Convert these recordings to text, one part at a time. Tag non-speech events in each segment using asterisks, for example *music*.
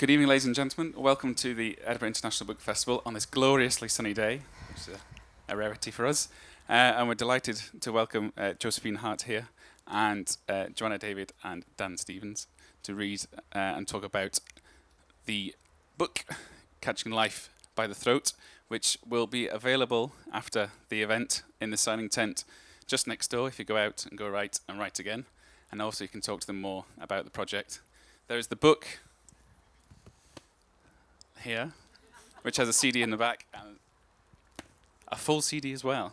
Good evening, ladies and gentlemen. Welcome to the Edinburgh International Book Festival on this gloriously sunny day, which is a, a rarity for us. Uh, and we're delighted to welcome uh, Josephine Hart here and uh, Joanna David and Dan Stevens to read uh, and talk about the book Catching Life by the Throat, which will be available after the event in the signing tent just next door if you go out and go right and right again. And also you can talk to them more about the project. There is the book here, which has a CD in the back and a full CD as well.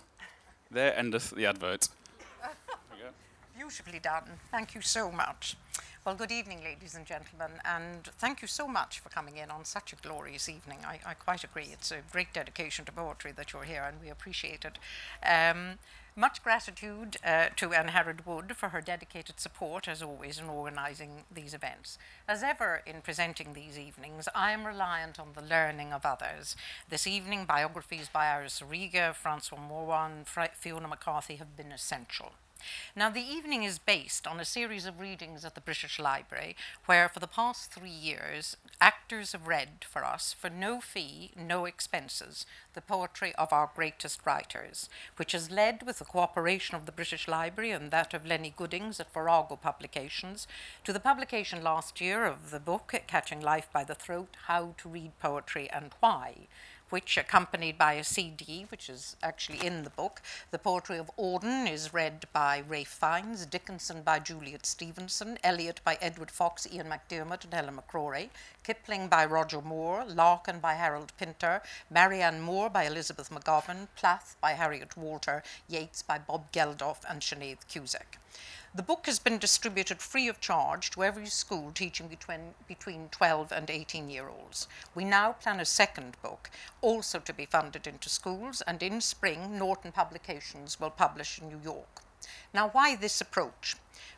There endeth the advert. Beautifully done. Thank you so much. Well, good evening, ladies and gentlemen, and thank you so much for coming in on such a glorious evening. I, I quite agree. It's a great dedication to poetry that you're here, and we appreciate it. Um, much gratitude uh, to Anne Harrod Wood for her dedicated support, as always, in organising these events. As ever in presenting these evenings, I am reliant on the learning of others. This evening, biographies by Iris Origo, Francois Maurois, Fiona McCarthy have been essential. Now, the evening is based on a series of readings at the British Library, where for the past three years, actors have read for us, for no fee, no expenses, the poetry of our greatest writers, which has led with the cooperation of the British Library and that of Lennie Goodings at Virago Publications to the publication last year of the book Catching Life by the Throat How to Read Poetry and Why which, accompanied by a CD, which is actually in the book, the poetry of Auden is read by Ralph Fiennes, Dickinson by Juliet Stevenson, Eliot by Edward Fox, Ian McDiarmid, and Helen McCrory, Kipling by Roger Moore, Larkin by Harold Pinter, Marianne Moore by Elizabeth McGovern, Plath by Harriet Walter, Yeats by Bob Geldof, and Sinead Cusack. The book has been distributed free of charge to every school teaching between, between 12 and 18 year olds. We now plan a second book, also to be funded into schools, and in spring, Norton Publications will publish in New York. Now, why this approach?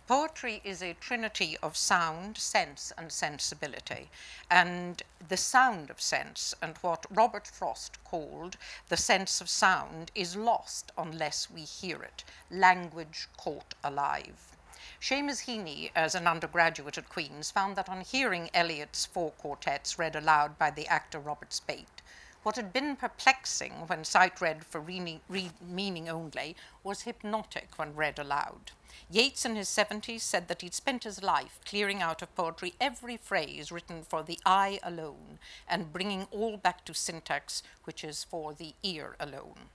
Poetry is a trinity of sound, sense, and sensibility. And the sound of sense, and what Robert Frost called the sense of sound, is lost unless we hear it. Language caught alive. Seamus Heaney, as an undergraduate at Queen's, found that on hearing Eliot's four quartets read aloud by the actor Robert Speight, what had been perplexing when sight read for meaning only was hypnotic when read aloud. Yeats in his 70s said that he'd spent his life clearing out of poetry every phrase written for the eye alone and bringing all back to syntax, which is for the ear alone.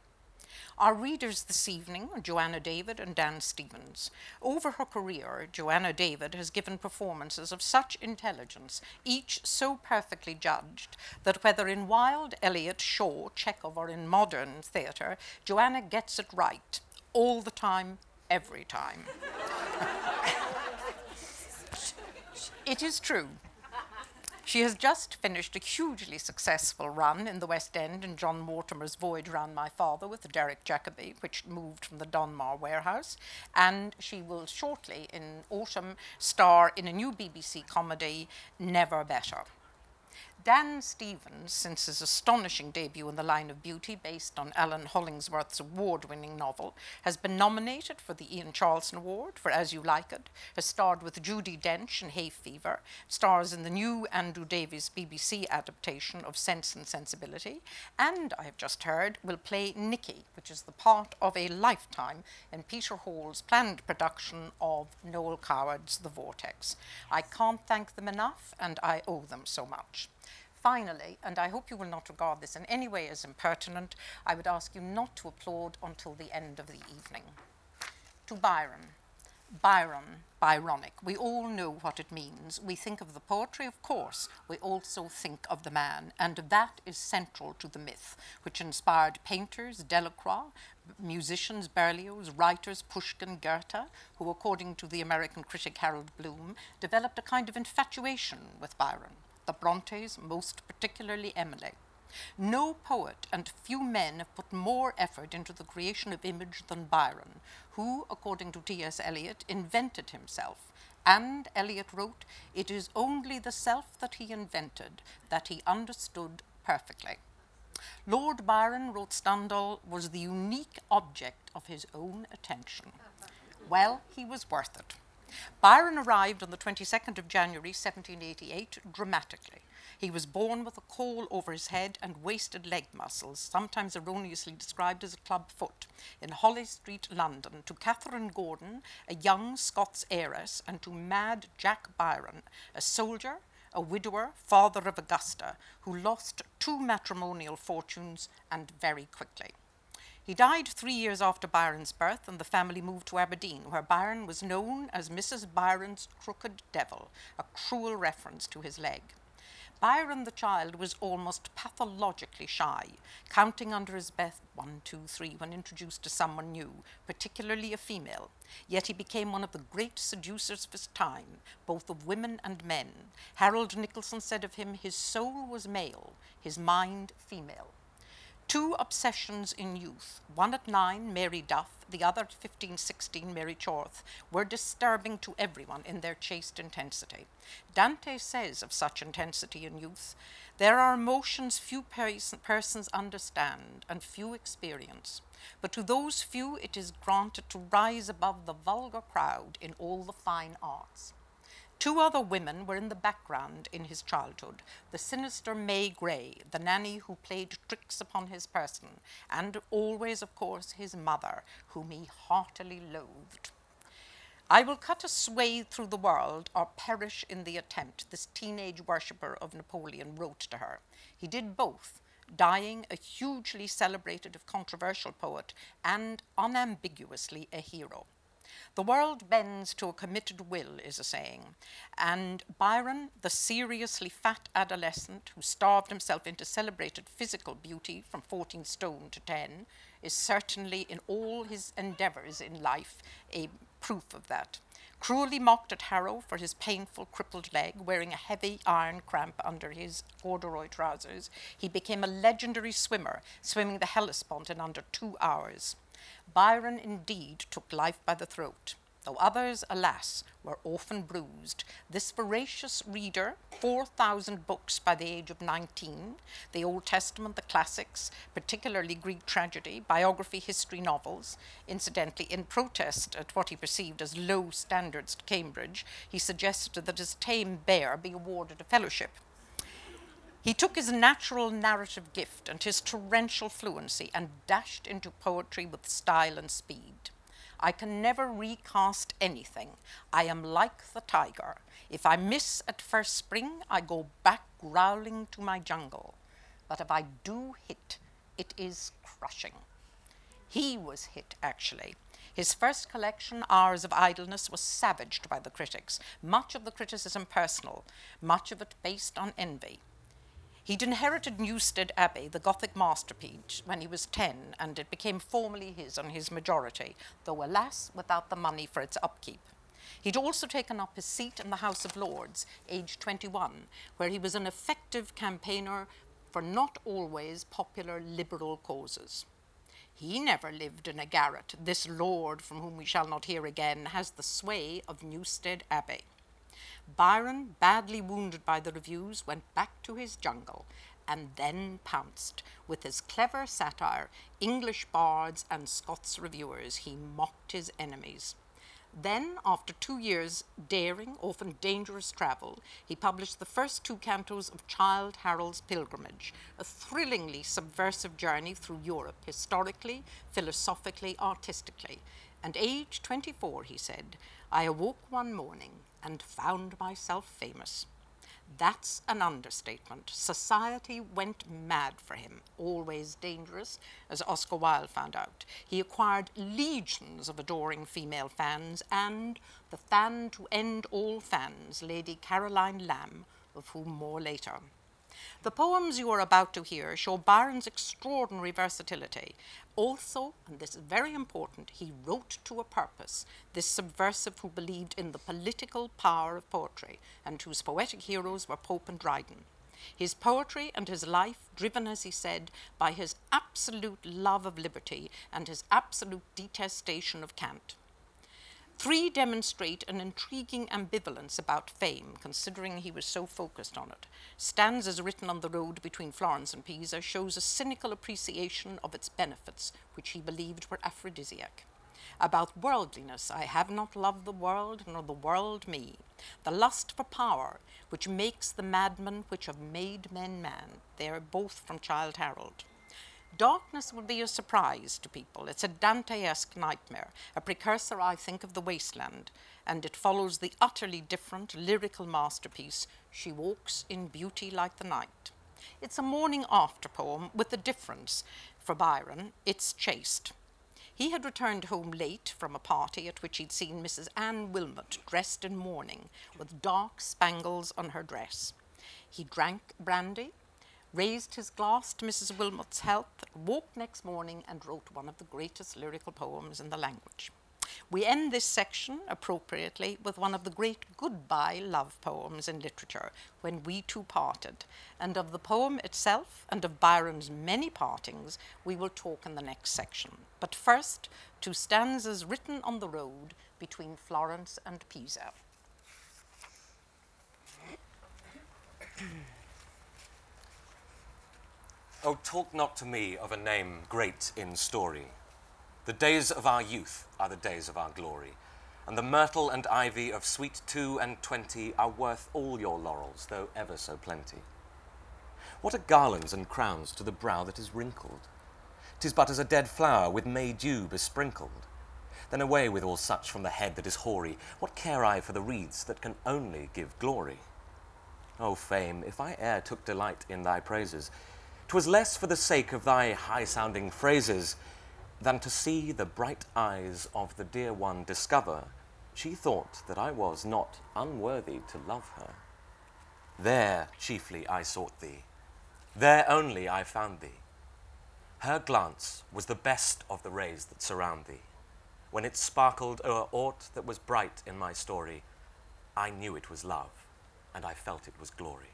Our readers this evening are Joanna David and Dan Stevens. Over her career, Joanna David has given performances of such intelligence, each so perfectly judged, that whether in Wilde, Eliot, Shaw, Chekhov, or in modern theatre, Joanna gets it right all the time, every time. *laughs* it is true. She has just finished a hugely successful run in the West End in John Mortimer's Voyage Round My Father with Derek Jacobi, which moved from the Donmar warehouse. And she will shortly, in autumn, star in a new BBC comedy, Never Better. Dan Stevens, since his astonishing debut in The Line of Beauty, based on Alan Hollinghurst's award winning novel, has been nominated for the Ian Charleson Award for As You Like It, has starred with Judi Dench in Hay Fever, stars in the new Andrew Davies BBC adaptation of Sense and Sensibility, and, I have just heard, will play Nicky, which is the part of a lifetime in Peter Hall's planned production of Noel Coward's The Vortex. I can't thank them enough, and I owe them so much. Finally, and I hope you will not regard this in any way as impertinent, I would ask you not to applaud until the end of the evening. To Byron. Byron, Byronic. We all know what it means. We think of the poetry, of course. We also think of the man, and that is central to the myth, which inspired painters, Delacroix, musicians, Berlioz, writers, Pushkin, Goethe, who, according to the American critic Harold Bloom, developed a kind of infatuation with Byron the Brontes, most particularly Emily. No poet and few men have put more effort into the creation of image than Byron, who, according to T.S. Eliot, invented himself. And Eliot wrote, It is only the self that he invented that he understood perfectly. Lord Byron, wrote Stendhal, was the unique object of his own attention. Well, he was worth it. Byron arrived on the 22nd of January 1788 dramatically. He was born with a caul over his head and wasted leg muscles, sometimes erroneously described as a club foot, in Holles Street, London, to Catherine Gordon, a young Scots heiress, and to mad Jack Byron, a soldier, a widower, father of Augusta, who lost two matrimonial fortunes and very quickly. He died three years after Byron's birth, and the family moved to Aberdeen, where Byron was known as Mrs. Byron's crooked devil, a cruel reference to his leg. Byron the child was almost pathologically shy, counting under his breath one, two, three when introduced to someone new, particularly a female. Yet he became one of the great seducers of his time, both of women and men. Harold Nicolson said of him, his soul was male, his mind female. Two obsessions in youth, one at nine, Mary Duff, the other at 15, 16, Mary Chaworth, were disturbing to everyone in their chaste intensity. Dante says of such intensity in youth, there are emotions few pers- persons understand and few experience, but to those few it is granted to rise above the vulgar crowd in all the fine arts. Two other women were in the background in his childhood the sinister May Gray, the nanny who played tricks upon his person, and always, of course, his mother, whom he heartily loathed. I will cut a swathe through the world or perish in the attempt, this teenage worshipper of Napoleon wrote to her. He did both, dying a hugely celebrated, if controversial poet, and unambiguously a hero. The world bends to a committed will, is a saying. And Byron, the seriously fat adolescent who starved himself into celebrated physical beauty from 14 stone to 10, is certainly in all his endeavors in life a proof of that. Cruelly mocked at Harrow for his painful crippled leg, wearing a heavy iron cramp under his corduroy trousers, he became a legendary swimmer, swimming the Hellespont in under two hours. Byron indeed took life by the throat, though others, alas, were often bruised. This voracious reader, 4,000 books by the age of 19, the Old Testament, the classics, particularly Greek tragedy, biography, history, novels. Incidentally, in protest at what he perceived as low standards at Cambridge, he suggested that his tame bear be awarded a fellowship. He took his natural narrative gift and his torrential fluency and dashed into poetry with style and speed. I can never recast anything. I am like the tiger. If I miss at first spring, I go back growling to my jungle. But if I do hit, it is crushing. He was hit, actually. His first collection, Hours of Idleness, was savaged by the critics, much of the criticism personal, much of it based on envy. He'd inherited Newstead Abbey, the Gothic masterpiece, when he was 10, and it became formally his on his majority, though, alas, without the money for its upkeep. He'd also taken up his seat in the House of Lords, aged 21, where he was an effective campaigner for not always popular liberal causes. He never lived in a garret. This lord, from whom we shall not hear again, has the sway of Newstead Abbey. Byron, badly wounded by the reviews, went back to his jungle and then pounced. With his clever satire, English bards and Scots reviewers, he mocked his enemies. Then, after two years' daring, often dangerous travel, he published the first two cantos of Childe Harold's Pilgrimage, a thrillingly subversive journey through Europe, historically, philosophically, artistically. And age 24, he said, I awoke one morning and found myself famous. That's an understatement. Society went mad for him, always dangerous, as Oscar Wilde found out. He acquired legions of adoring female fans and the fan to end all fans, Lady Caroline Lamb, of whom more later. The poems you are about to hear show Byron's extraordinary versatility. Also, and this is very important, he wrote to a purpose, this subversive who believed in the political power of poetry and whose poetic heroes were Pope and Dryden. His poetry and his life, driven, as he said, by his absolute love of liberty and his absolute detestation of cant. Three demonstrate an intriguing ambivalence about fame, considering he was so focused on it. Stanzas written on the road between Florence and Pisa shows a cynical appreciation of its benefits, which he believed were aphrodisiac. About worldliness, I have not loved the world, nor the world me. The lust for power, which makes the madmen which have made men man. They are both from Childe Harold. Darkness will be a surprise to people. It's a Dante-esque nightmare, a precursor, I think, of the wasteland, and it follows the utterly different lyrical masterpiece, She Walks in Beauty Like the Night. It's a morning after poem with a difference. For Byron, it's chaste. He had returned home late from a party at which he'd seen Mrs. Anne Wilmot dressed in mourning with dark spangles on her dress. He drank brandy, raised his glass to Mrs. Wilmot's health, woke next morning and wrote one of the greatest lyrical poems in the language. We end this section appropriately with one of the great goodbye love poems in literature, When We Two Parted. And of the poem itself and of Byron's many partings, we will talk in the next section. But first, two stanzas written on the road between Florence and Pisa. Oh, talk not to me of a name great in story. The days of our youth are the days of our glory, and the myrtle and ivy of sweet two and twenty are worth all your laurels, though ever so plenty. What are garlands and crowns to the brow that is wrinkled? Tis but as a dead flower with May dew besprinkled. Then away with all such from the head that is hoary. What care I for the wreaths that can only give glory? O fame, if I e'er took delight in thy praises, 'Twas less for the sake of thy high-sounding phrases than to see the bright eyes of the dear one discover she thought that I was not unworthy to love her. There chiefly I sought thee, there only I found thee. Her glance was the best of the rays that surround thee. When it sparkled o'er aught that was bright in my story, I knew it was love, and I felt it was glory.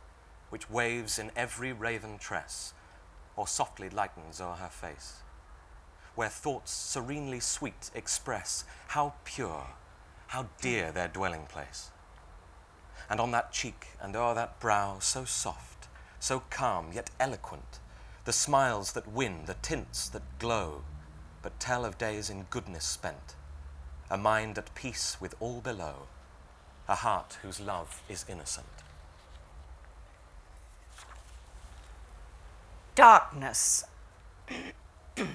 which waves in every raven tress, or softly lightens o'er her face, where thoughts serenely sweet express how pure, how dear their dwelling place. And on that cheek and o'er that brow so soft, so calm yet eloquent, the smiles that win, the tints that glow, but tell of days in goodness spent, a mind at peace with all below, a heart whose love is innocent. Darkness. *clears throat*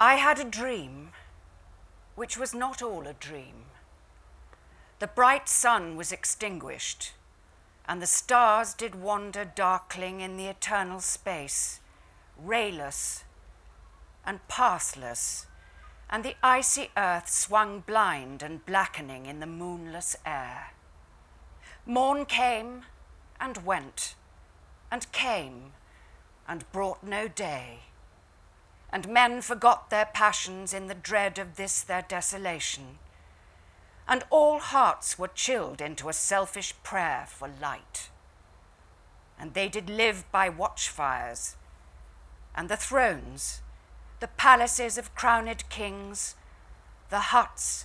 I had a dream, which was not all a dream. The bright sun was extinguished, and the stars did wander darkling in the eternal space, rayless and pathless, and the icy earth swung blind and blackening in the moonless air. Morn came and went and came and brought no day. And men forgot their passions in the dread of this their desolation. And all hearts were chilled into a selfish prayer for light. And they did live by watchfires, and the thrones, the palaces of crowned kings, the huts,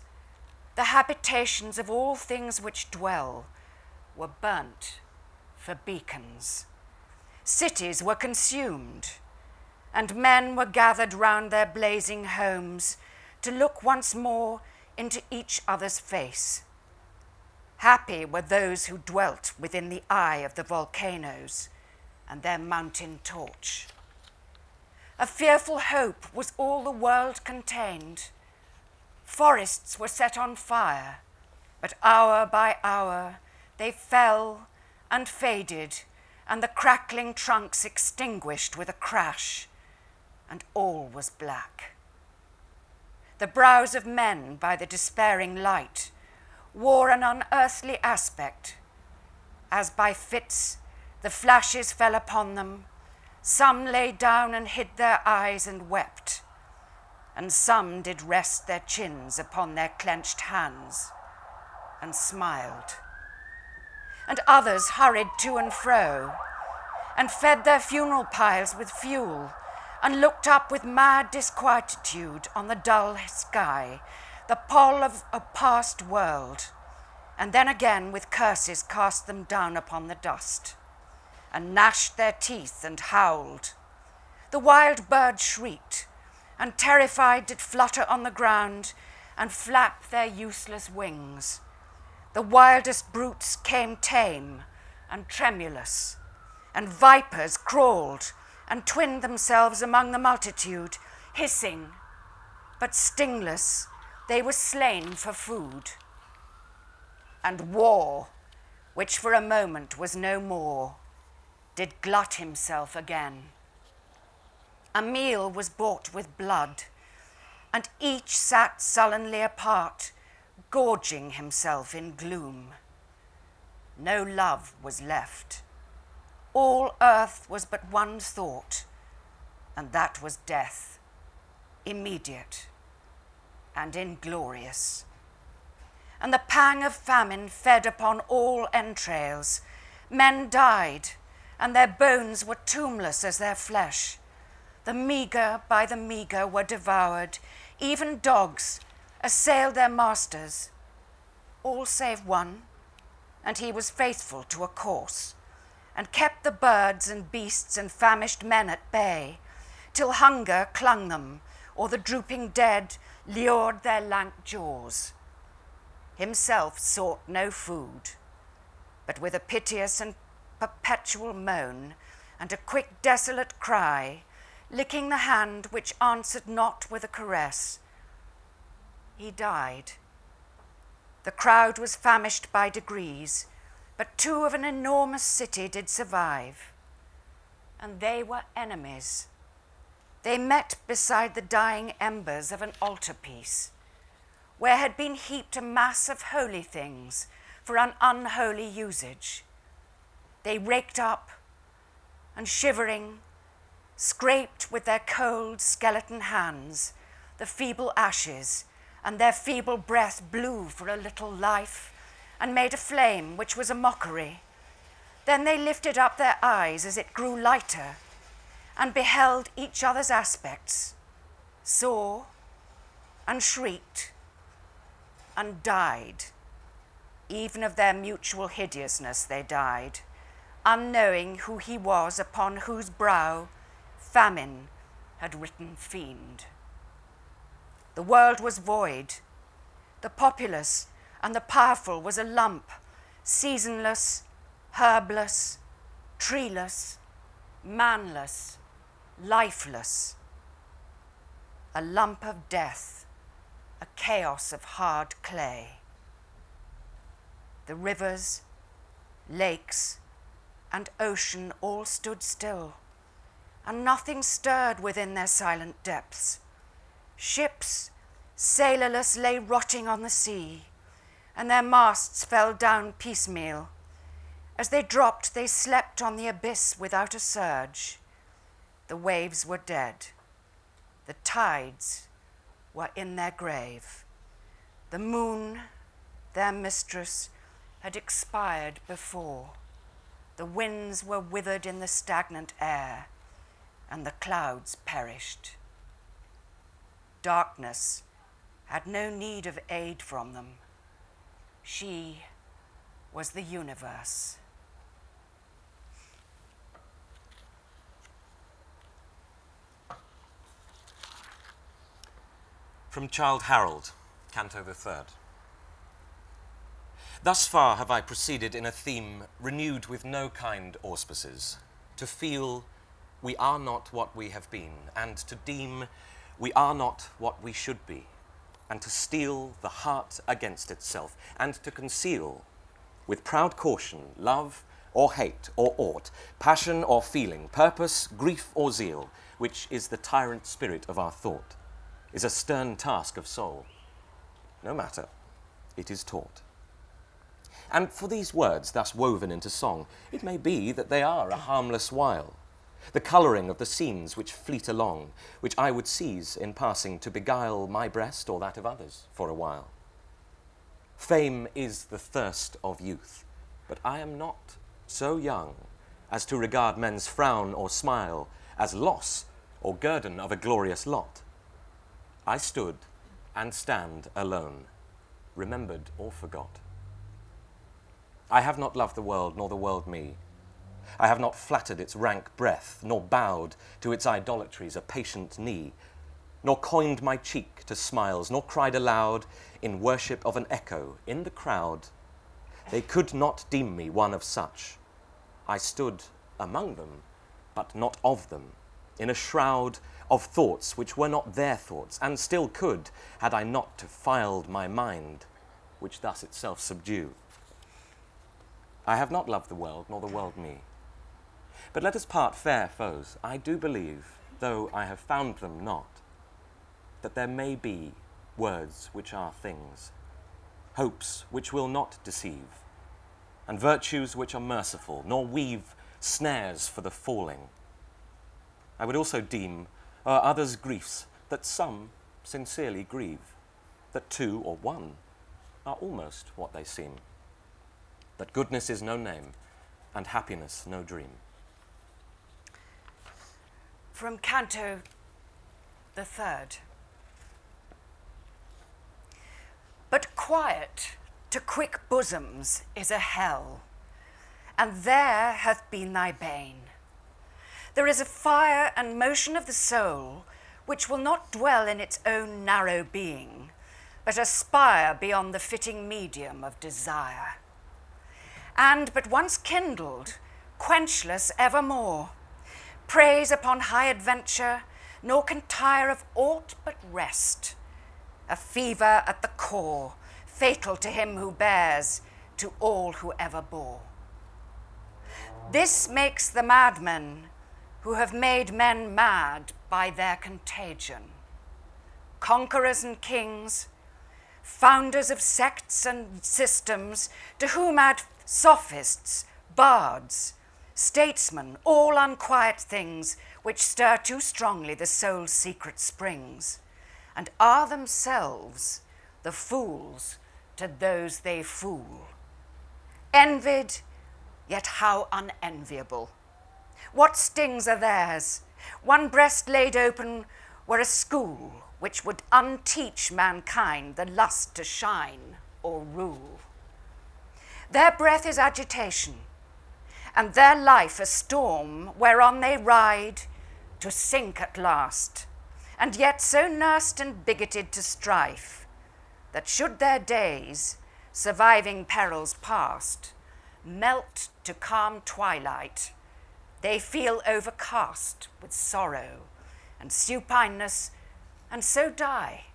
the habitations of all things which dwell, were burnt for beacons. Cities were consumed, and men were gathered round their blazing homes to look once more into each other's face. Happy were those who dwelt within the eye of the volcanoes and their mountain torch. A fearful hope was all the world contained. Forests were set on fire, but hour by hour they fell and faded and the crackling trunks extinguished with a crash, and all was black. The brows of men, by the despairing light, wore an unearthly aspect, as by fits the flashes fell upon them, Some lay down and hid their eyes and wept, and some did rest their chins upon their clenched hands and smiled. And others hurried to and fro and fed their funeral piles with fuel and looked up with mad disquietude on the dull sky, the pall of a past world, and then again with curses cast them down upon the dust and gnashed their teeth and howled. The wild bird shrieked, and terrified did flutter on the ground and flap their useless wings. The wildest brutes came tame and tremulous, and vipers crawled and twinned themselves among the multitude, hissing, but stingless, they were slain for food. And war, which for a moment was no more, did glut himself again. A meal was bought with blood, and each sat sullenly apart, gorging himself in gloom. No love was left. All earth was but one thought, and that was death, immediate and inglorious. And the pang of famine fed upon all entrails. Men died and their bones were tombless as their flesh. The meagre by the meagre were devoured, even dogs assailed their masters, all save one, and he was faithful to a course, and kept the birds and beasts and famished men at bay, till hunger clung them, or the drooping dead lured their lank jaws. Himself sought no food, but with a piteous and perpetual moan, and a quick, desolate cry, licking the hand which answered not with a caress. He died. The crowd was famished by degrees, but two of an enormous city did survive, and they were enemies. They met beside the dying embers of an altarpiece, where had been heaped a mass of holy things for an unholy usage. They raked up and shivering, scraped with their cold skeleton hands the feeble ashes, and their feeble breath blew for a little life and made a flame which was a mockery. Then they lifted up their eyes as it grew lighter and beheld each other's aspects, saw and shrieked and died. Even of their mutual hideousness they died unknowing who he was upon whose brow famine had written fiend. The world was void. The populace and the powerful was a lump, seasonless, herbless, treeless, manless, lifeless. A lump of death, a chaos of hard clay. The rivers, lakes, and ocean all stood still, and nothing stirred within their silent depths. Ships, sailorless, lay rotting on the sea, and their masts fell down piecemeal. As they dropped, they slept on the abyss without a surge. The waves were dead. The tides were in their grave. The moon, their mistress, had expired before. The winds were withered in the stagnant air, and the clouds perished. Darkness had no need of aid from them. She was the universe. From Childe Harold, Canto the Third. Thus far have I proceeded in a theme renewed with no kind auspices, to feel we are not what we have been, and to deem we are not what we should be, and to steel the heart against itself, and to conceal, with proud caution, love or hate or aught, passion or feeling, purpose, grief or zeal, which is the tyrant spirit of our thought, is a stern task of soul. No matter, it is taught. And for these words thus woven into song, it may be that they are a harmless while. The colouring of the scenes which fleet along, which I would seize in passing to beguile my breast or that of others for a while. Fame is the thirst of youth, but I am not so young as to regard men's frown or smile as loss or guerdon of a glorious lot. I stood and stand alone, remembered or forgot. I have not loved the world, nor the world me. I have not flattered its rank breath, nor bowed to its idolatries a patient knee, nor coined my cheek to smiles, nor cried aloud in worship of an echo in the crowd. They could not deem me one of such. I stood among them, but not of them, in a shroud of thoughts which were not their thoughts, and still could, had I not defiled my mind, which thus itself subdue. I have not loved the world, nor the world me. But let us part fair foes. I do believe, though I have found them not, that there may be words which are things, hopes which will not deceive, and virtues which are merciful, nor weave snares for the falling. I would also deem are others' griefs that some sincerely grieve, that two or one are almost what they seem, that goodness is no name, and happiness no dream. From Canto the Third. But quiet to quick bosoms is a hell, and there hath been thy bane. There is a fire and motion of the soul which will not dwell in its own narrow being, but aspire beyond the fitting medium of desire. And but once kindled, quenchless evermore, preys upon high adventure, nor can tire of aught but rest. A fever at the core, fatal to him who bears, to all who ever bore. This makes the madmen who have made men mad by their contagion. Conquerors and kings, founders of sects and systems, to whom add sophists, bards, statesmen, all unquiet things which stir too strongly the soul's secret springs, and are themselves the fools to those they fool. Envied, yet how unenviable what stings are theirs? One breast laid open were a school which would unteach mankind the lust to shine or rule. Their breath is agitation, and their life a storm whereon they ride to sink at last, and yet so nursed and bigoted to strife that should their days, surviving perils past, melt to calm twilight they feel overcast with sorrow and supineness, and so die,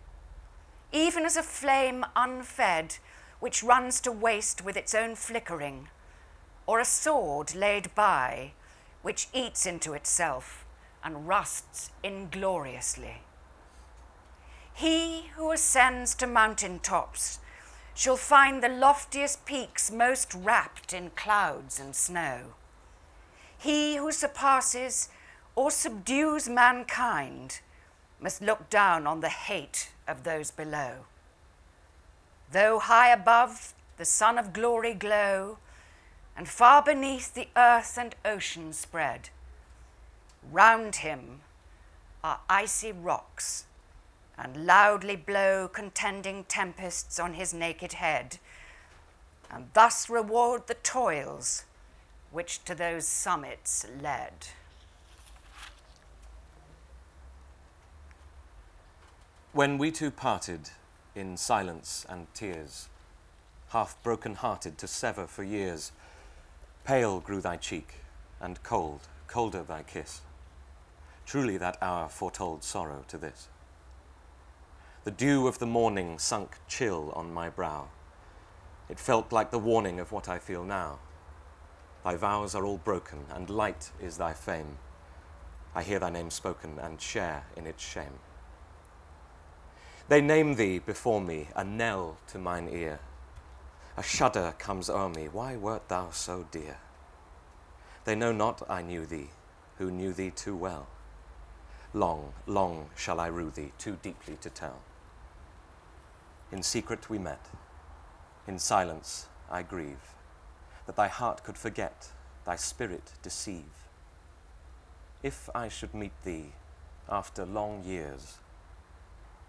even as a flame unfed which runs to waste with its own flickering, or a sword laid by which eats into itself and rusts ingloriously. He who ascends to mountain tops shall find the loftiest peaks most wrapped in clouds and snow. He who surpasses or subdues mankind must look down on the hate of those below. Though high above the sun of glory glow, and far beneath the earth and ocean spread, round him are icy rocks, and loudly blow contending tempests on his naked head, and thus reward the toils which to those summits led. When we two parted in silence and tears, half broken hearted to sever for years, pale grew thy cheek, and cold, colder thy kiss. Truly that hour foretold sorrow to this. The dew of the morning sunk chill on my brow. It felt like the warning of what I feel now. Thy vows are all broken, and light is thy fame. I hear thy name spoken and share in its shame. They name thee before me, a knell to mine ear. A shudder comes o'er me, why wert thou so dear? They know not I knew thee, who knew thee too well. Long, long shall I rue thee, too deeply to tell. In secret we met, in silence I grieve, that thy heart could forget, thy spirit deceive. If I should meet thee after long years,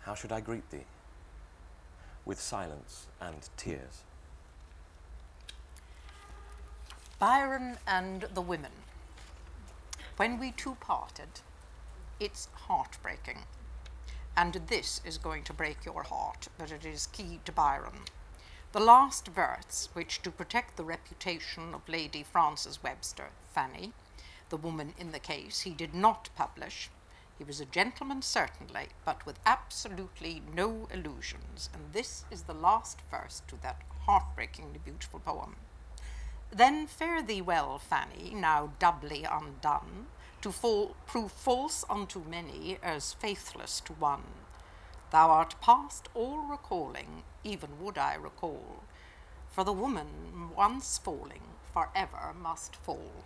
how should I greet thee? With silence and tears. Byron and the women. When we two parted, it's heartbreaking. And this is going to break your heart, but it is key to Byron. The last verse, which to protect the reputation of Lady Frances Webster, Fanny, the woman in the case, he did not publish. He was a gentleman, certainly, but with absolutely no illusions, and this is the last verse to that heartbreakingly beautiful poem. Then fare thee well, Fanny, now doubly undone, to fall, prove false unto many as faithless to one. Thou art past all recalling, even would I recall, for the woman once falling for ever must fall.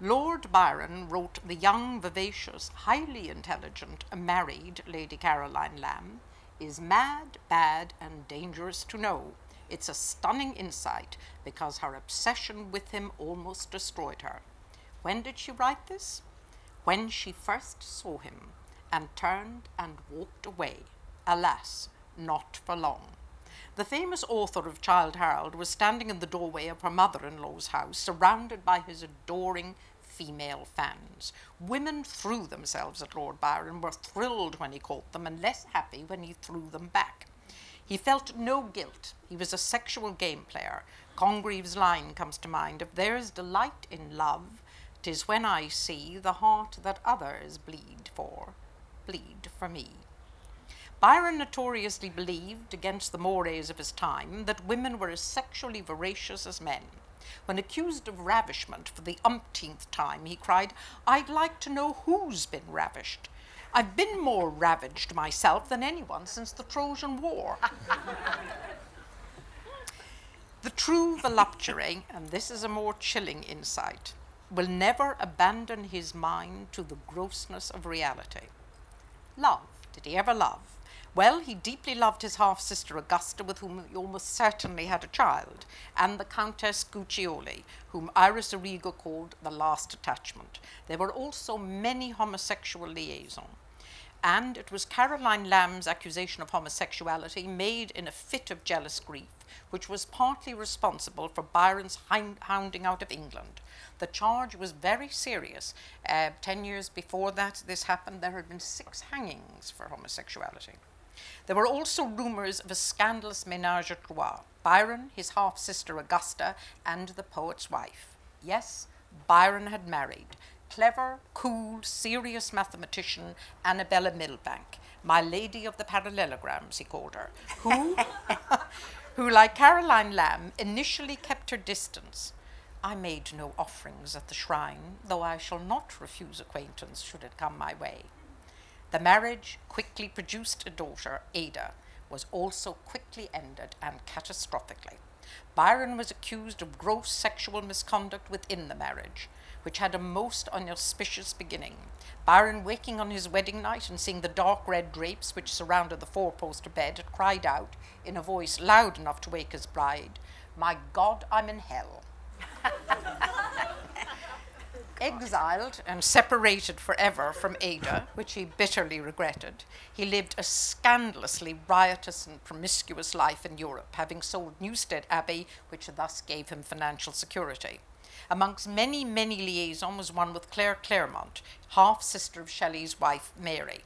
Lord Byron wrote the young, vivacious, highly intelligent, married Lady Caroline Lamb is mad, bad, and dangerous to know. It's a stunning insight because her obsession with him almost destroyed her. When did she write this? When she first saw him and turned and walked away. Alas, not for long. The famous author of Childe Harold was standing in the doorway of her mother in law's house, surrounded by his adoring female fans. Women threw themselves at Lord Byron, were thrilled when he caught them, and less happy when he threw them back. He felt no guilt. He was a sexual game player. Congreve's line comes to mind If there's delight in love, 'tis when I see the heart that others bleed for, bleed for me. Byron notoriously believed, against the mores of his time, that women were as sexually voracious as men. When accused of ravishment for the umpteenth time, he cried, I'd like to know who's been ravished. I've been more ravaged myself than anyone since the Trojan War. *laughs* the true voluptuary, and this is a more chilling insight, will never abandon his mind to the grossness of reality. Love. Did he ever love? Well, he deeply loved his half sister Augusta, with whom he almost certainly had a child, and the Countess Guiccioli, whom Iris Origo called the last attachment. There were also many homosexual liaisons. And it was Caroline Lamb's accusation of homosexuality, made in a fit of jealous grief, which was partly responsible for Byron's hounding out of England. The charge was very serious. Uh, ten years before that, this happened, there had been six hangings for homosexuality. There were also rumors of a scandalous menage a trois Byron, his half sister Augusta, and the poet's wife. Yes, Byron had married. Clever, cool, serious mathematician Annabella Milbank, my lady of the parallelograms, he called her, who, *laughs* who, like Caroline Lamb, initially kept her distance. I made no offerings at the shrine, though I shall not refuse acquaintance should it come my way. The marriage quickly produced a daughter, Ada, was also quickly ended and catastrophically. Byron was accused of gross sexual misconduct within the marriage, which had a most unauspicious beginning. Byron, waking on his wedding night and seeing the dark red drapes which surrounded the four poster bed, had cried out in a voice loud enough to wake his bride, My God, I'm in hell. *laughs* Exiled and separated forever from Ada, which he bitterly regretted, he lived a scandalously riotous and promiscuous life in Europe, having sold Newstead Abbey, which thus gave him financial security. Amongst many, many liaisons was one with Claire Clairmont, half sister of Shelley's wife, Mary.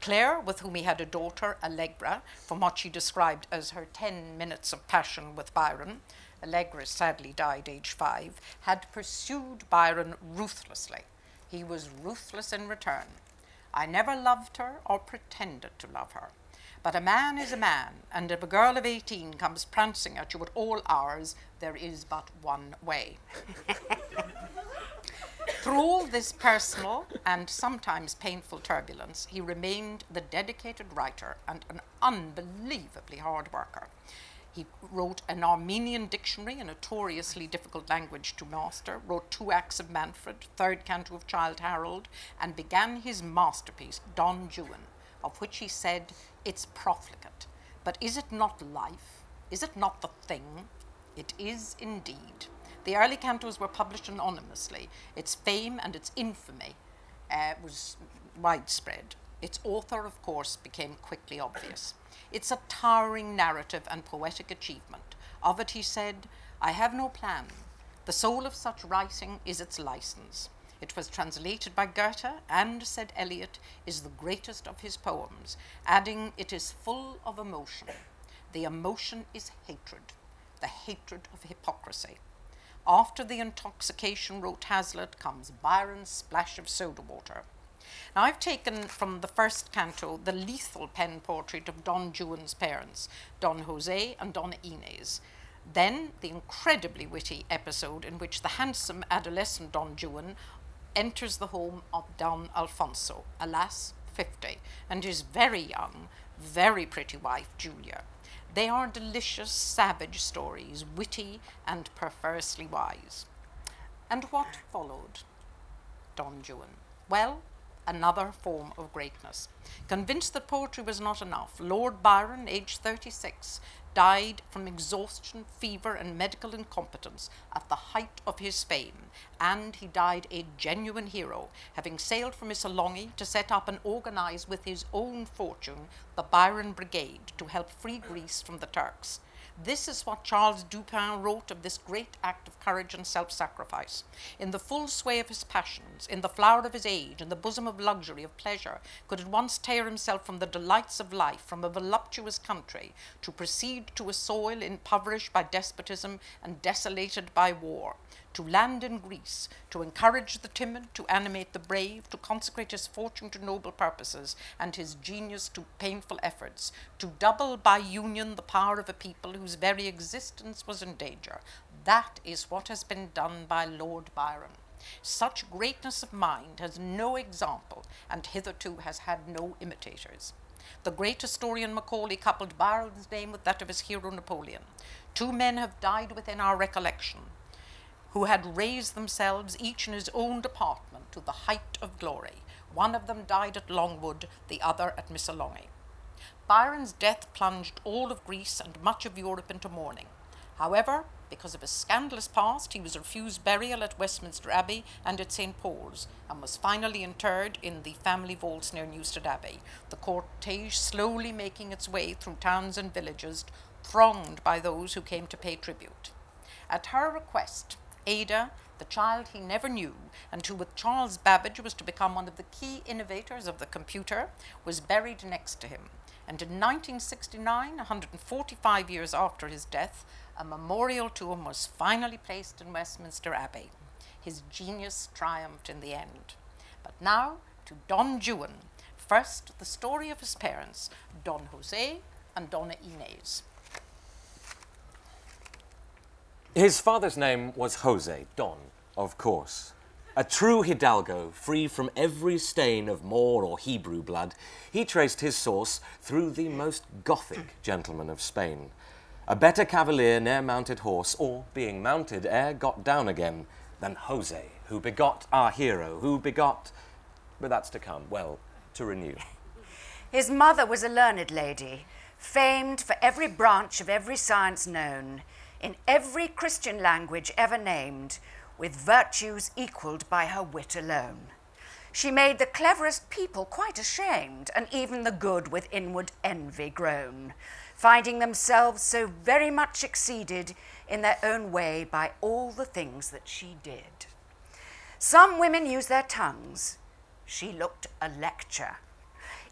Claire, with whom he had a daughter, Allegra, from what she described as her ten minutes of passion with Byron, Allegra sadly died aged five, had pursued Byron ruthlessly. He was ruthless in return. I never loved her or pretended to love her. But a man is a man, and if a girl of 18 comes prancing at you at all hours, there is but one way. *laughs* Through all this personal and sometimes painful turbulence, he remained the dedicated writer and an unbelievably hard worker. He wrote an Armenian dictionary, a notoriously difficult language to master, wrote two acts of Manfred, third canto of Childe Harold, and began his masterpiece, Don Juan, of which he said, It's profligate, but is it not life? Is it not the thing? It is indeed. The early cantos were published anonymously. Its fame and its infamy uh, was widespread. Its author, of course, became quickly obvious. It's a towering narrative and poetic achievement. Of it he said, I have no plan. The soul of such writing is its license. It was translated by Goethe and, said Eliot, is the greatest of his poems, adding, it is full of emotion. The emotion is hatred, the hatred of hypocrisy. After the intoxication, wrote Hazlitt, comes Byron's splash of soda water. Now, I've taken from the first canto the lethal pen portrait of Don Juan's parents, Don Jose and Donna Inez. Then, the incredibly witty episode in which the handsome adolescent Don Juan enters the home of Don Alfonso, alas, 50, and his very young, very pretty wife, Julia. They are delicious, savage stories, witty and perversely wise. And what followed? Don Juan. Well, another form of greatness. Convinced that poetry was not enough, Lord Byron, aged 36, died from exhaustion, fever, and medical incompetence at the height of his fame, and he died a genuine hero, having sailed from Missolonghi to set up and organize with his own fortune the Byron Brigade to help free Greece from the Turks. This is what Charles Dupin wrote of this great act of courage and self sacrifice. In the full sway of his passions, in the flower of his age, in the bosom of luxury, of pleasure, could at once tear himself from the delights of life, from a voluptuous country, to proceed to a soil impoverished by despotism and desolated by war to land in Greece, to encourage the timid, to animate the brave, to consecrate his fortune to noble purposes and his genius to painful efforts, to double by union the power of a people whose very existence was in danger. That is what has been done by Lord Byron. Such greatness of mind has no example and hitherto has had no imitators. The great historian Macaulay coupled Byron's name with that of his hero Napoleon. Two men have died within our recollection who had raised themselves each in his own department to the height of glory. One of them died at Longwood, the other at Missolonghi. Byron's death plunged all of Greece and much of Europe into mourning. However, because of his scandalous past, he was refused burial at Westminster Abbey and at St. Paul's, and was finally interred in the family vaults near Newstead Abbey, the cortege slowly making its way through towns and villages, thronged by those who came to pay tribute. At her request, Ada, the child he never knew, and who with Charles Babbage was to become one of the key innovators of the computer, was buried next to him. And in 1969, 145 years after his death, a memorial to him was finally placed in Westminster Abbey. His genius triumphed in the end. But now to Don Juan. First, the story of his parents, Don Jose and Donna Inez. His father's name was Jose, Don, of course. A true Hidalgo, free from every stain of Moor or Hebrew blood, he traced his source through the most Gothic gentleman of Spain. A better cavalier ne'er mounted horse, or, being mounted, ere got down again, than Jose, who begot our hero, who begot. But that's to come, well, to renew. *laughs* His mother was a learned lady, famed for every branch of every science known in every Christian language ever named, with virtues equalled by her wit alone. She made the cleverest people quite ashamed, and even the good with inward envy groan, finding themselves so very much exceeded in their own way by all the things that she did. Some women use their tongues. She looked a lecture,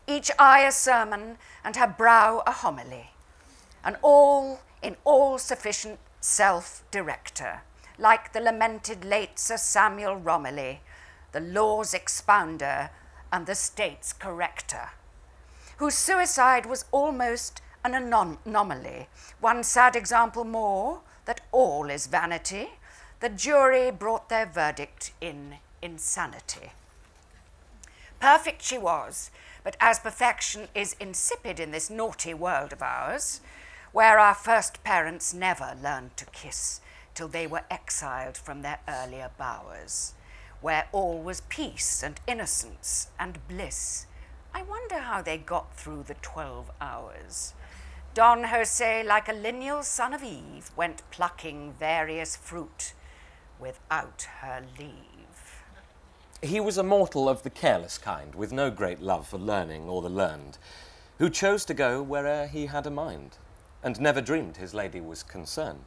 each eye a sermon, and her brow a homily, and all in all sufficient self director, like the lamented late Sir Samuel Romilly, the law's expounder and the state's corrector, whose suicide was almost an anom- anomaly. One sad example more that all is vanity. The jury brought their verdict in insanity. Perfect she was, but as perfection is insipid in this naughty world of ours, where our first parents never learned to kiss till they were exiled from their earlier bowers, where all was peace and innocence and bliss. I wonder how they got through the twelve hours. Don Jose, like a lineal son of Eve, went plucking various fruit without her leave. He was a mortal of the careless kind, with no great love for learning or the learned, who chose to go where'er he had a mind, and never dreamed his lady was concerned.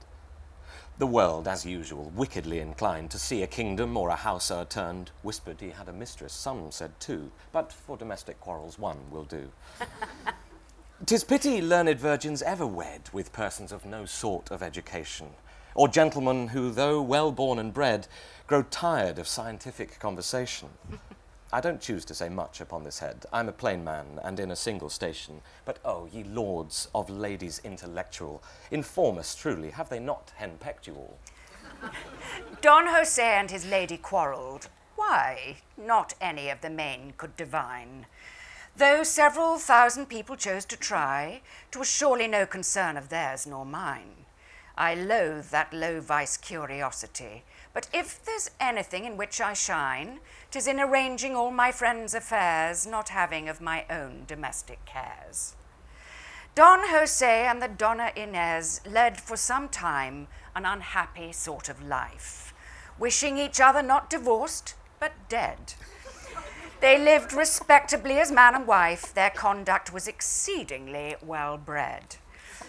The world, as usual, wickedly inclined to see a kingdom or a house o'erturned, whispered he had a mistress, some said two, but for domestic quarrels one will do. *laughs* 'Tis pity learned virgins ever wed with persons of no sort of education, or gentlemen who, though well born and bred, grow tired of scientific conversation. I don't choose to say much upon this head. I'm a plain man, and in a single station. But oh, ye lords of ladies intellectual, inform us truly, have they not henpecked you all? *laughs* Don Jose and his lady quarrelled. Why? Not any of the men could divine. Though several thousand people chose to try, 'twas surely no concern of theirs nor mine. I loathe that low vice curiosity, but if there's anything in which I shine, 'tis in arranging all my friends' affairs, not having of my own domestic cares. Don Jose and the Donna Inez led for some time an unhappy sort of life, wishing each other not divorced, but dead. They lived respectably as man and wife. Their conduct was exceedingly well bred,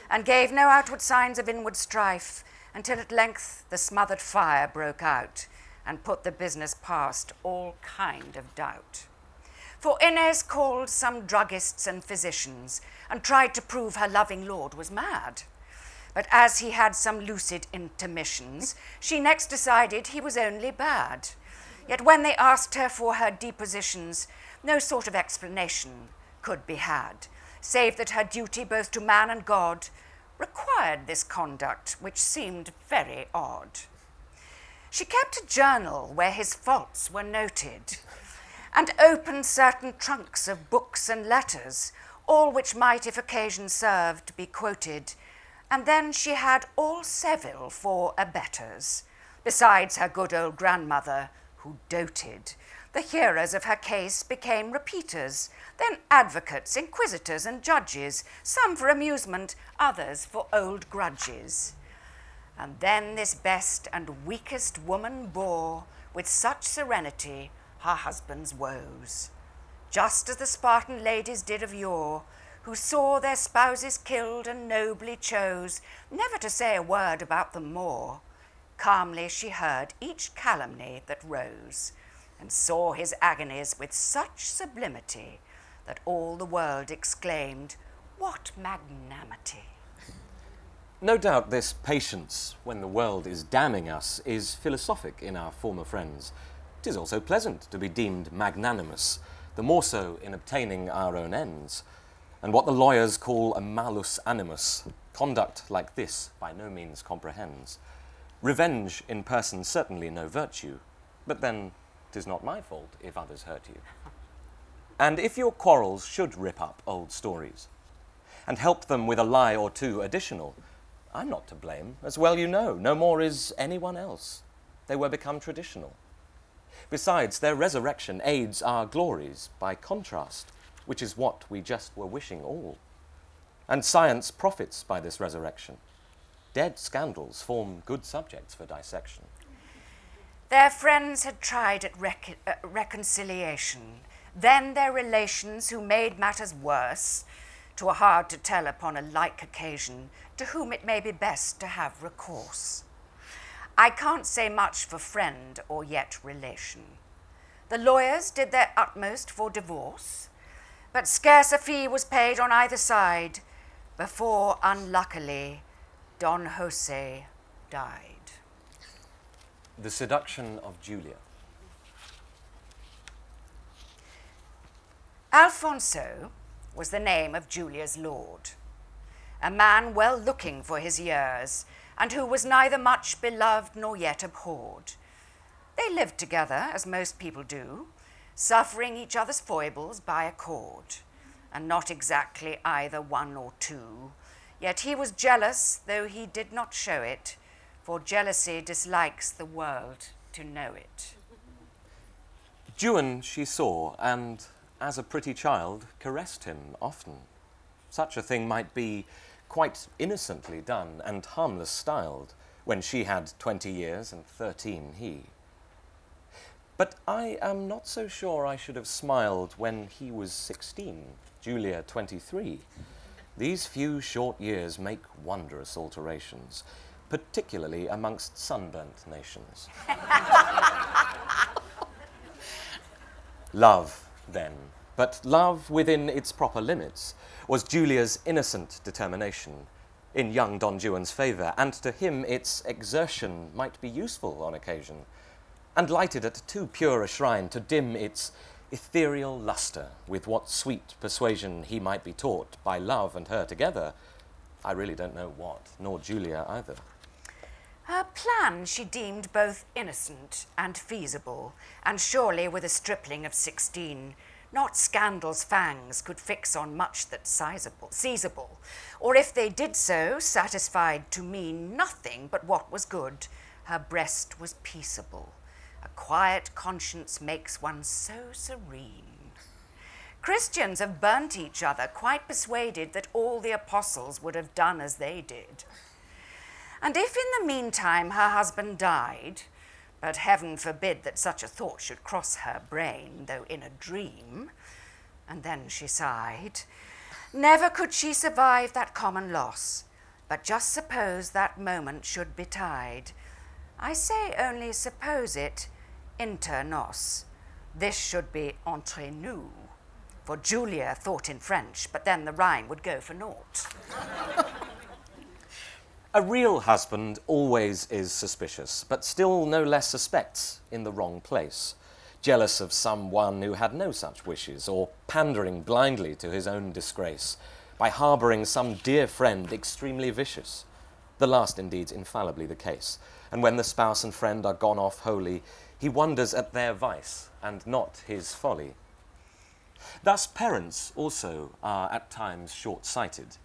and gave no outward signs of inward strife until at length the smothered fire broke out and put the business past all kind of doubt. For Inez called some druggists and physicians and tried to prove her loving lord was mad. But as he had some lucid intermissions, she next decided he was only bad. Yet when they asked her for her depositions, no sort of explanation could be had, save that her duty both to man and God required this conduct, which seemed very odd. She kept a journal where his faults were noted, and opened certain trunks of books and letters, all which might, if occasion served, be quoted, and then she had all Seville for abettors, besides her good old grandmother, who doted. The hearers of her case became repeaters, then advocates, inquisitors, and judges, some for amusement, others for old grudges. And then this best and weakest woman bore with such serenity her husband's woes, just as the Spartan ladies did of yore, who saw their spouses killed and nobly chose never to say a word about them more. Calmly she heard each calumny that rose, and saw his agonies with such sublimity that all the world exclaimed, What magnanimity! No doubt this patience, when the world is damning us, is philosophic in our former friends. 'Tis also pleasant to be deemed magnanimous, the more so in obtaining our own ends. And what the lawyers call a malus animus, conduct like this by no means comprehends. Revenge in person certainly no virtue, but then 'tis not my fault if others hurt you. And if your quarrels should rip up old stories, and help them with a lie or two additional, I'm not to blame, as well you know, no more is anyone else. They were become traditional. Besides, their resurrection aids our glories by contrast, which is what we just were wishing all. And science profits by this resurrection. Dead scandals form good subjects for dissection. Their friends had tried at uh, reconciliation. Then their relations, who made matters worse, twere hard to tell upon a like occasion to whom it may be best to have recourse. I can't say much for friend or yet relation. The lawyers did their utmost for divorce, but scarce a fee was paid on either side before, unluckily, Don Jose died. The seduction of Julia. Alfonso was the name of Julia's lord, a man well looking for his years, and who was neither much beloved nor yet abhorred. They lived together, as most people do, suffering each other's foibles by accord, and not exactly either one or two, Yet he was jealous, though he did not show it, for jealousy dislikes the world to know it. Juan she saw, and as a pretty child, caressed him often. Such a thing might be quite innocently done and harmless styled when she had twenty years and thirteen he. But I am not so sure I should have smiled when he was sixteen, Julia twenty-three. These few short years make wondrous alterations, particularly amongst sunburnt nations. *laughs* love, then, but love within its proper limits, was Julia's innocent determination in young Don Juan's favour, and to him its exertion might be useful on occasion, and lighted at too pure a shrine to dim its ethereal lustre with what sweet persuasion he might be taught by love and her together. I really don't know what, nor Julia either. Her plan she deemed both innocent and feasible, and surely with a stripling of sixteen, not scandal's fangs could fix on much that's sizable, seizable, or if they did so, satisfied to mean nothing but what was good, her breast was peaceable. A quiet conscience makes one so serene. Christians have burnt each other, quite persuaded that all the apostles would have done as they did. And if in the meantime her husband died, but heaven forbid that such a thought should cross her brain, though in a dream, and then she sighed, never could she survive that common loss. But just suppose that moment should betide. I say only suppose it inter nos. This should be entre nous. For Julia thought in French, but then the rhyme would go for naught. *laughs* A real husband always is suspicious, but still no less suspects in the wrong place, jealous of some one who had no such wishes, or pandering blindly to his own disgrace by harbouring some dear friend extremely vicious. The last, indeed, infallibly the case, and when the spouse and friend are gone off wholly, he wonders at their vice and not his folly. Thus, parents also are at times short sighted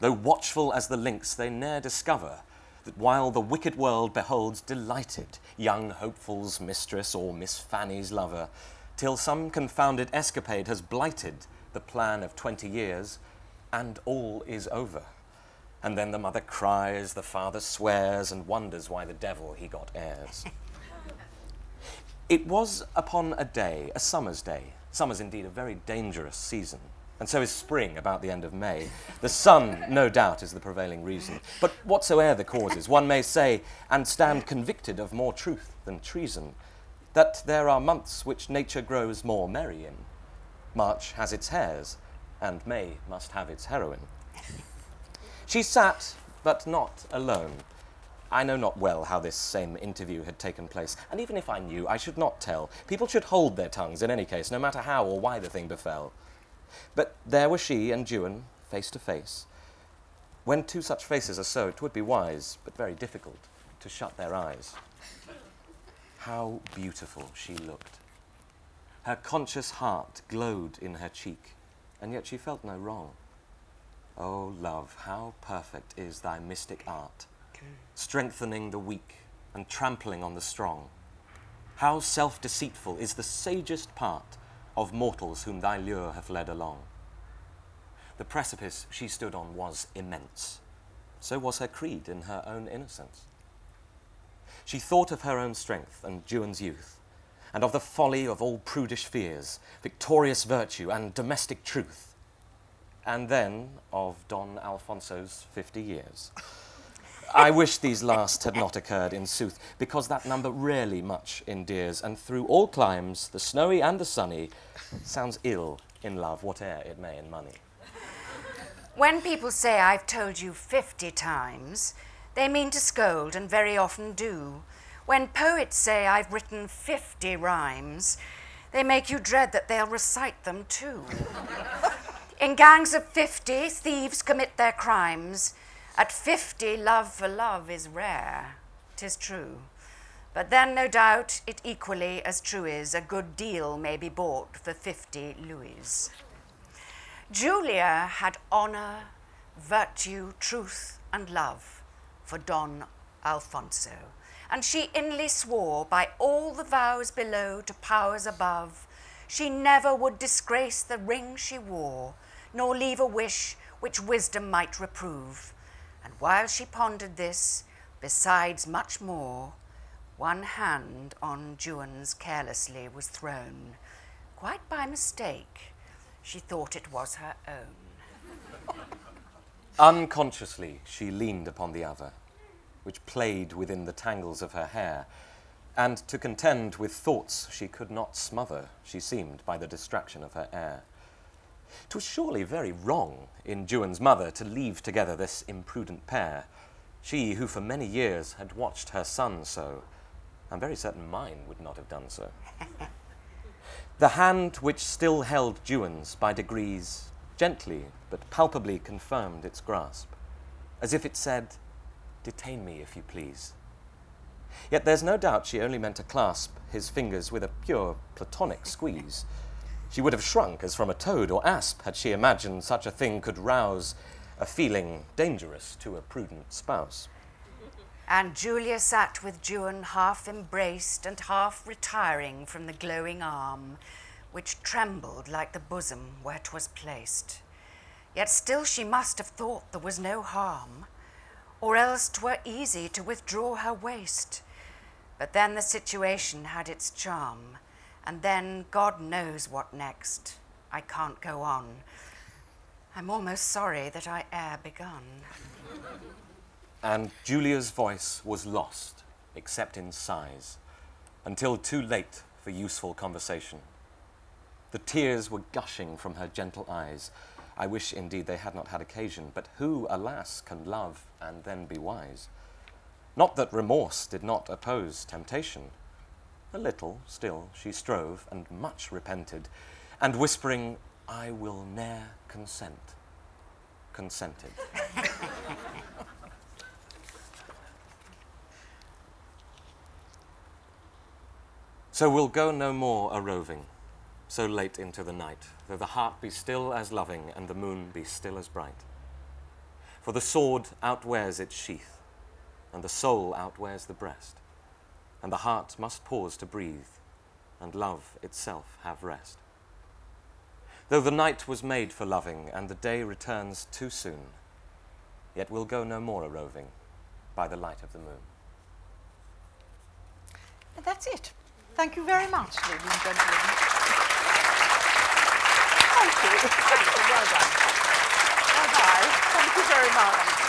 Though watchful as the lynx, they ne'er discover that while the wicked world beholds delighted young hopeful's mistress or Miss Fanny's lover, till some confounded escapade has blighted the plan of twenty years, and all is over. And then the mother cries, the father swears, and wonders why the devil he got heirs. *laughs* it was upon a day, a summer's day, summer's indeed a very dangerous season, and so is spring about the end of May. The sun, no doubt, is the prevailing reason. But whatsoe'er the causes, one may say, and stand convicted of more truth than treason, that there are months which nature grows more merry in. March has its hares, and May must have its heroine. She sat, but not alone. I know not well how this same interview had taken place, and even if I knew, I should not tell. People should hold their tongues in any case, no matter how or why the thing befell. But there were she and Juan, face to face. When two such faces are so, it would be wise, but very difficult, to shut their eyes. How beautiful she looked. Her conscious heart glowed in her cheek, and yet she felt no wrong. Oh, love, how perfect is thy mystic art, strengthening the weak and trampling on the strong. How self deceitful is the sagest part of mortals whom thy lure hath led along. The precipice she stood on was immense. So was her creed in her own innocence. She thought of her own strength and Juan's youth, and of the folly of all prudish fears, victorious virtue, and domestic truth, and then of Don Alfonso's fifty years. I wish these last had not occurred, in sooth, because that number rarely much endears, and through all climes, the snowy and the sunny, sounds ill in love, whate'er it may in money. When people say I've told you fifty times, they mean to scold and very often do. When poets say I've written fifty rhymes, they make you dread that they'll recite them too. *laughs* in gangs of fifty, thieves commit their crimes. At fifty, love for love is rare, tis true. But then, no doubt, it equally as true is, a good deal may be bought for fifty louis. Julia had honor, virtue, truth, and love for Don Alfonso. And she inly swore by all the vows below to powers above, she never would disgrace the ring she wore, nor leave a wish which wisdom might reprove. And while she pondered this, besides much more, one hand on Juan's carelessly was thrown. Quite by mistake, she thought it was her own. Unconsciously, she leaned upon the other, which played within the tangles of her hair, and to contend with thoughts she could not smother, she seemed by the distraction of her air. 'Twas surely very wrong in Juan's mother to leave together this imprudent pair, she who for many years had watched her son so. I'm very certain mine would not have done so. *laughs* the hand which still held Juan's by degrees gently but palpably confirmed its grasp, as if it said, Detain me, if you please. Yet there's no doubt she only meant to clasp his fingers with a pure platonic squeeze. She would have shrunk as from a toad or asp had she imagined such a thing could rouse a feeling dangerous to a prudent spouse. And Julia sat with Juan half embraced and half retiring from the glowing arm, which trembled like the bosom where 'twas placed. Yet still she must have thought there was no harm, or else 'twere easy to withdraw her waist. But then the situation had its charm, and then God knows what next. I can't go on. I'm almost sorry that I ere begun. And Julia's voice was lost, except in sighs, until too late for useful conversation. The tears were gushing from her gentle eyes. I wish indeed they had not had occasion, but who, alas, can love and then be wise? Not that remorse did not oppose temptation. A little still she strove, and much repented, and whispering, I will ne'er consent, consented. *laughs* so we'll go no more a roving, so late into the night, though the heart be still as loving and the moon be still as bright. For the sword outwears its sheath, and the soul outwears the breast, and the heart must pause to breathe, and love itself have rest. Though the night was made for loving, and the day returns too soon, yet we'll go no more a roving by the light of the moon. And that's it. Thank you very much, ladies and gentlemen. Thank you. Thank you. Well done. Bye-bye. Thank you very much.